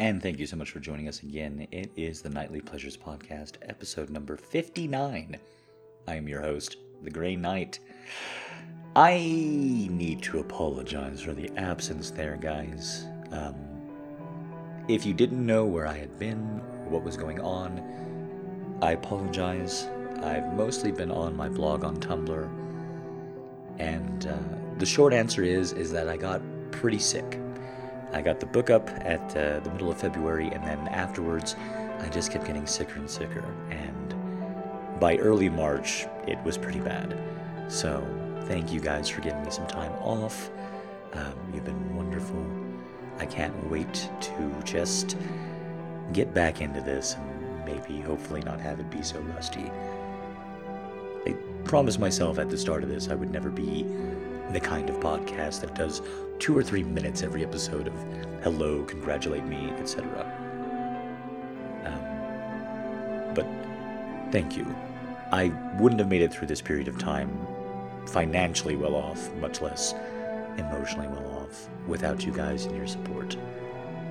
And thank you so much for joining us again. It is the Nightly Pleasures Podcast, episode number 59. I am your host, The Grey Knight. I need to apologize for the absence there, guys. Um, if you didn't know where I had been or what was going on, I apologize. I've mostly been on my blog on Tumblr, and uh, the short answer is is that I got pretty sick. I got the book up at uh, the middle of February, and then afterwards, I just kept getting sicker and sicker. And by early March, it was pretty bad. So, thank you guys for giving me some time off. Um, you've been wonderful. I can't wait to just get back into this and maybe, hopefully, not have it be so rusty. I promised myself at the start of this I would never be the kind of podcast that does two or three minutes every episode of hello, congratulate me, etc. Um, but thank you. I wouldn't have made it through this period of time financially well off, much less emotionally well off, without you guys and your support.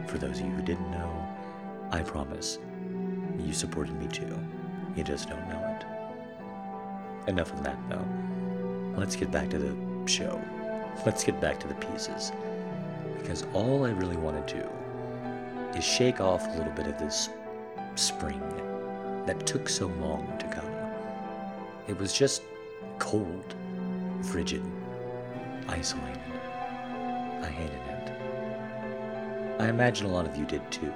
For those of you who didn't know, I promise, you supported me too. You just don't know it. Enough of that, though. Let's get back to the show. Let's get back to the pieces. Because all I really want to do is shake off a little bit of this spring that took so long to come. It was just cold, frigid, isolated. I hated it. I imagine a lot of you did too.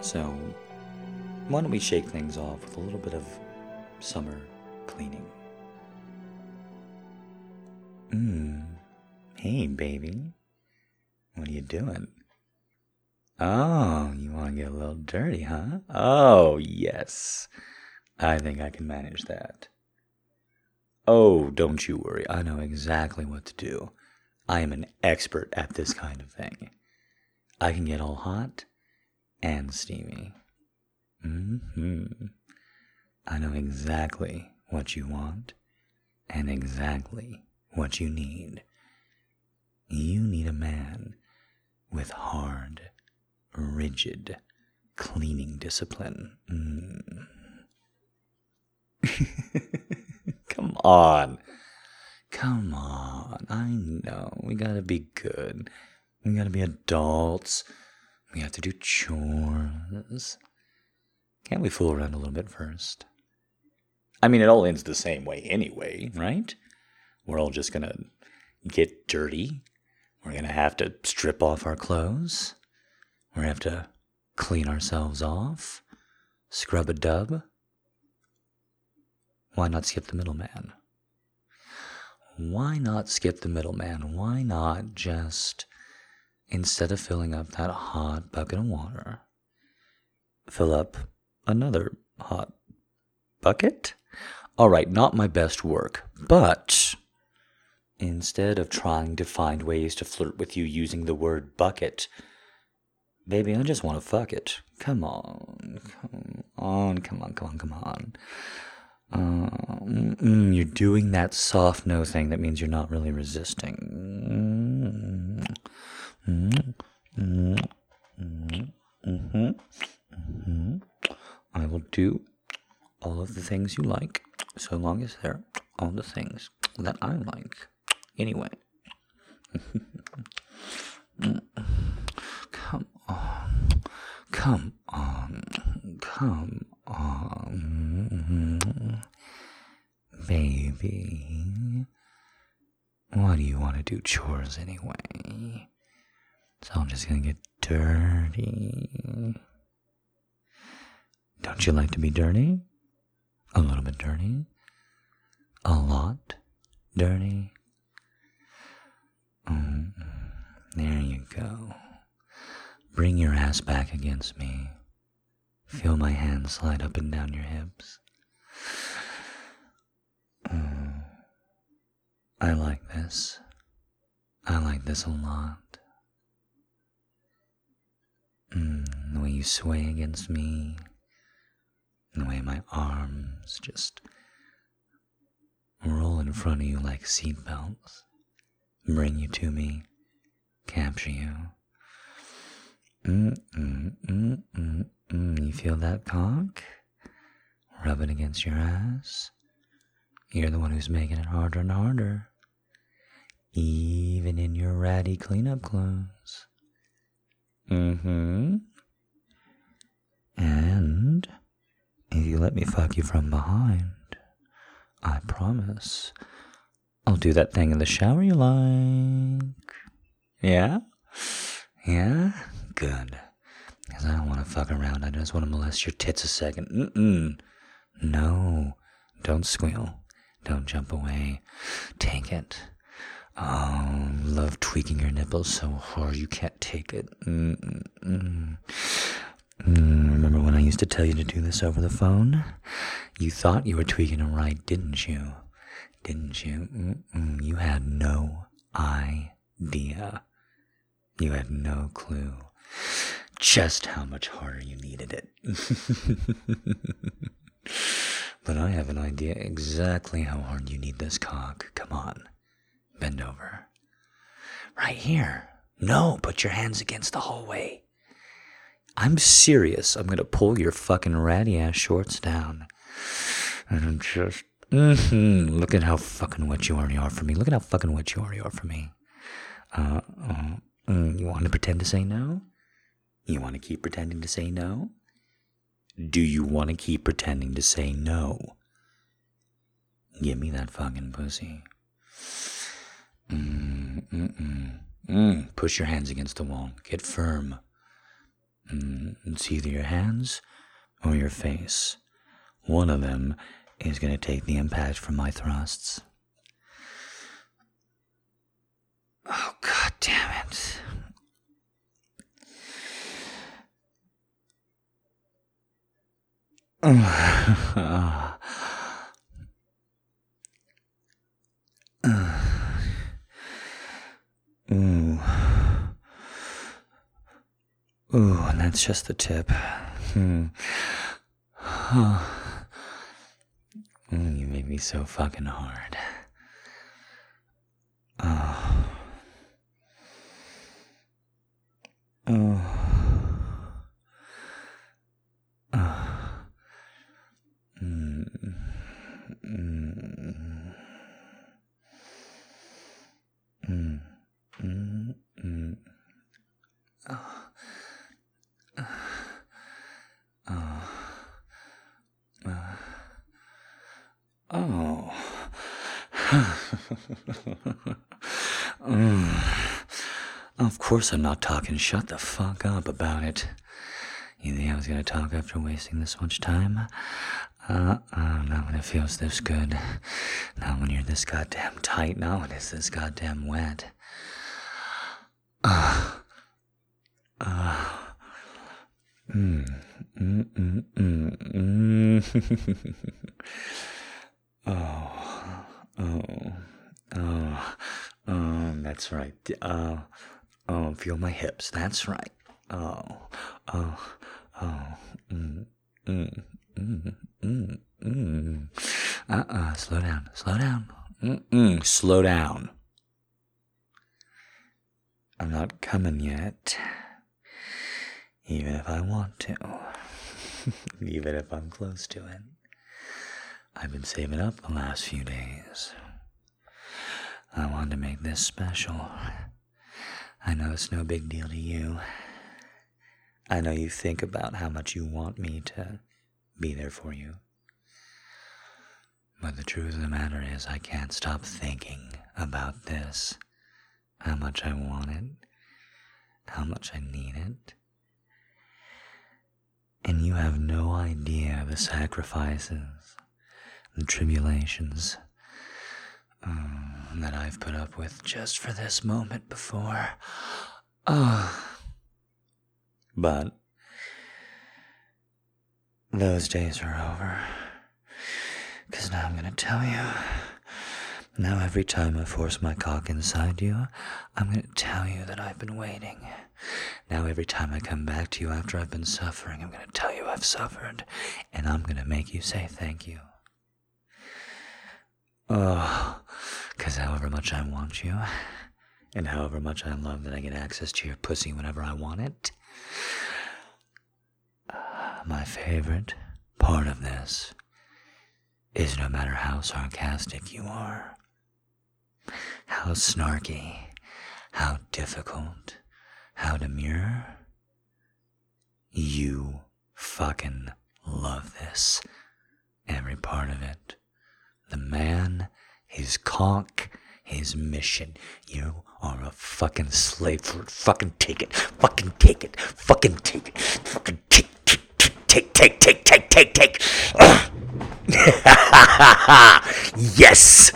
So, why don't we shake things off with a little bit of summer cleaning? Mmm. Hey, baby. What are you doing? Oh, you want to get a little dirty, huh? Oh, yes. I think I can manage that. Oh, don't you worry. I know exactly what to do. I am an expert at this kind of thing. I can get all hot and steamy. hmm I know exactly what you want and exactly what you need. You need a man with hard, rigid cleaning discipline. Mm. Come on. Come on. I know. We gotta be good. We gotta be adults. We have to do chores. Can't we fool around a little bit first? I mean, it all ends the same way anyway, right? We're all just gonna get dirty. We're gonna have to strip off our clothes. We're gonna have to clean ourselves off, scrub a dub. Why not skip the middleman? Why not skip the middleman? Why not just, instead of filling up that hot bucket of water, fill up another hot bucket? All right, not my best work, but instead of trying to find ways to flirt with you using the word bucket, baby, I just want to fuck it. Come on, come on, come on, come on, come on. Uh, you're doing that soft no thing. That means you're not really resisting. Mm, mm, mm-hmm, mm-hmm. I will do all of the things you like, so long as they're all the things that I like. Anyway. come on. Come on. Come on. Baby. Why do you want to do chores anyway? So I'm just gonna get dirty. Don't you like to be dirty? A little bit dirty? A lot dirty? Mm, there you go. Bring your ass back against me. Feel my hands slide up and down your hips. Mm, I like this. I like this a lot. Mm, the way you sway against me, the way my arms just roll in front of you like seatbelts, bring you to me, capture you. Mm, mm, mm, mm, mm. You feel that cock? Rub it against your ass. You're the one who's making it harder and harder. Even in your ratty cleanup clothes. Mm hmm. And if you let me fuck you from behind, I promise I'll do that thing in the shower you like. Yeah? Yeah? Good. Because I don't want to fuck around. I just want to molest your tits a second. Mm-mm. No. Don't squeal. Don't jump away. Take it. Oh, love tweaking your nipples so hard you can't take it. Mm-mm. Mm, remember when I used to tell you to do this over the phone? You thought you were tweaking it right, didn't you? Didn't you? Mm-mm. You had no idea. You had no clue just how much harder you needed it. but I have an idea exactly how hard you need this cock. Come on. Bend over. Right here. No, put your hands against the hallway. I'm serious. I'm gonna pull your fucking ratty ass shorts down. And just. Mm-hmm. Look at how fucking wet you already are for me. Look at how fucking wet you already are for me. Uh, uh, mm, you want to pretend to say no? You want to keep pretending to say no? Do you want to keep pretending to say no? Give me that fucking pussy. Mm, mm, mm. Mm. Push your hands against the wall. Get firm. Mm. It's either your hands or your face. One of them is going to take the impact from my thrusts. Oh, god damn it. Ooh. Ooh, and that's just the tip. Hmm. Mm, me so fucking hard. Oh. Oh. Mm. Mm. Mm. Mm. Mm. Oh. Oh. Oh. Oh. mm. Of course I'm not talking. Shut the fuck up about it. You think I was gonna talk after wasting this much time? Uh, uh, not when it feels this good. Not when you're this goddamn tight. Not when it's this goddamn wet. Uh, uh, mm, mm, mm, mm, mm. Oh, oh, oh, oh, that's right. Oh, oh, feel my hips. That's right. Oh, oh, oh, mm, mm, mm, mm, mm. Uh-uh, slow down, slow down. Mm-mm, slow down. I'm not coming yet. Even if I want to. Even if I'm close to it. I've been saving up the last few days. I wanted to make this special. I know it's no big deal to you. I know you think about how much you want me to be there for you. But the truth of the matter is, I can't stop thinking about this. How much I want it, how much I need it. And you have no idea the sacrifices the tribulations um, that I've put up with just for this moment before. Oh. But those days are over. Because now I'm going to tell you. Now, every time I force my cock inside you, I'm going to tell you that I've been waiting. Now, every time I come back to you after I've been suffering, I'm going to tell you I've suffered. And I'm going to make you say thank you. Oh, because however much I want you, and however much I love that I get access to your pussy whenever I want it. Uh, my favorite part of this is no matter how sarcastic you are, how snarky, how difficult, how demure, you fucking love this. Every part of it. The man, his cock, his mission. You are a fucking slave for it. Fucking take it. Fucking take it. Fucking take it. Fucking take, take, take, take, take, take, take, take. yes!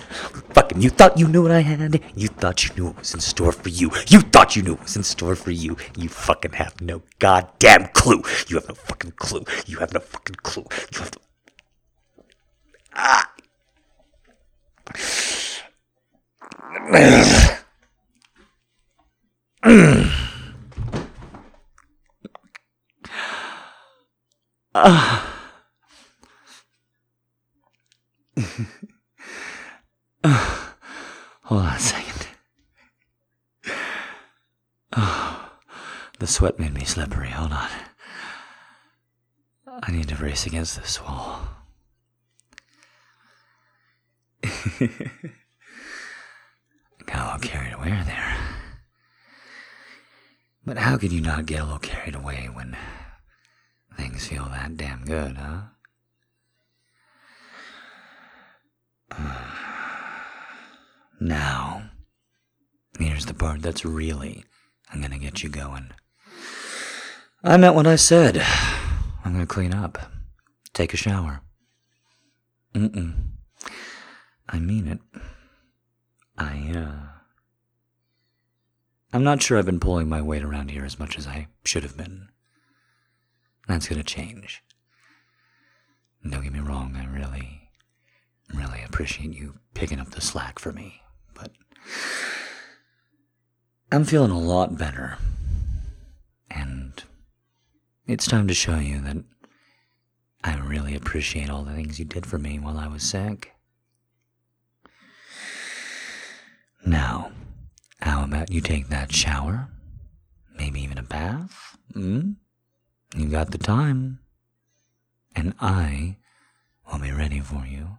Fucking, you thought you knew what I had? You thought you knew what was in store for you. You thought you knew what was in store for you. You fucking have no goddamn clue. You have no fucking clue. You have no fucking clue. You have no. Ah! Hold on a second. Oh, the sweat made me slippery. Hold on. I need to race against this wall. Got a little carried away there. But how could you not get a little carried away when things feel that damn good, huh? Now, here's the part that's really I'm gonna get you going. I meant what I said. I'm gonna clean up, take a shower. Mm-mm. I mean it. I, uh. I'm not sure I've been pulling my weight around here as much as I should have been. That's gonna change. Don't get me wrong, I really, really appreciate you picking up the slack for me but I'm feeling a lot better. And it's time to show you that I really appreciate all the things you did for me while I was sick. Now, how about you take that shower? Maybe even a bath? Hmm? You got the time. And I will be ready for you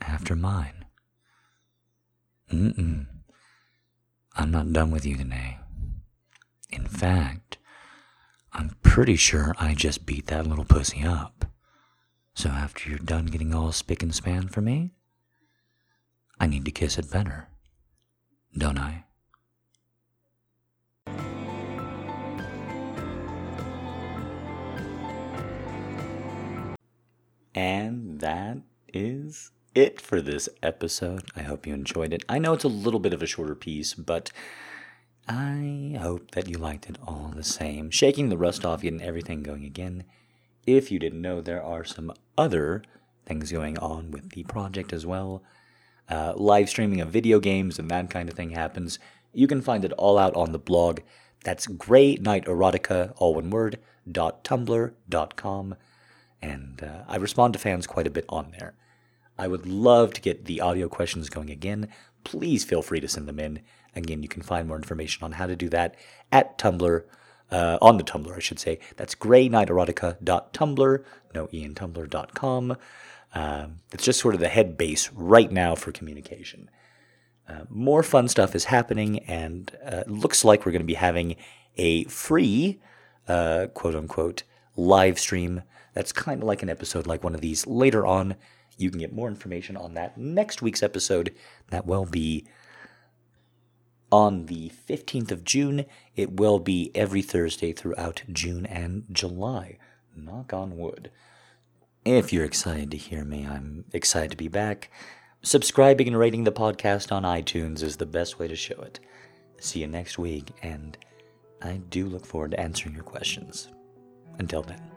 after mine. Mm-mm. I'm not done with you today. In fact, I'm pretty sure I just beat that little pussy up. So after you're done getting all spick and span for me, I need to kiss it better. Don't I? And that is it for this episode. I hope you enjoyed it. I know it's a little bit of a shorter piece, but I hope that you liked it all the same. Shaking the rust off, getting everything going again. If you didn't know, there are some other things going on with the project as well. Uh, live streaming of video games and that kind of thing happens. You can find it all out on the blog. That's Grey Knight Erotica, all one word, dot. And uh, I respond to fans quite a bit on there. I would love to get the audio questions going again. Please feel free to send them in. Again, you can find more information on how to do that at Tumblr, uh, on the Tumblr, I should say. That's greyknighterotica.tumblr, no e tumblr.com. Um, it's just sort of the head base right now for communication. Uh, more fun stuff is happening, and uh, looks like we're going to be having a free, uh, quote unquote, live stream that's kind of like an episode like one of these later on you can get more information on that next week's episode. That will be on the 15th of June. It will be every Thursday throughout June and July. Knock on wood. If you're excited to hear me, I'm excited to be back. Subscribing and rating the podcast on iTunes is the best way to show it. See you next week, and I do look forward to answering your questions. Until then.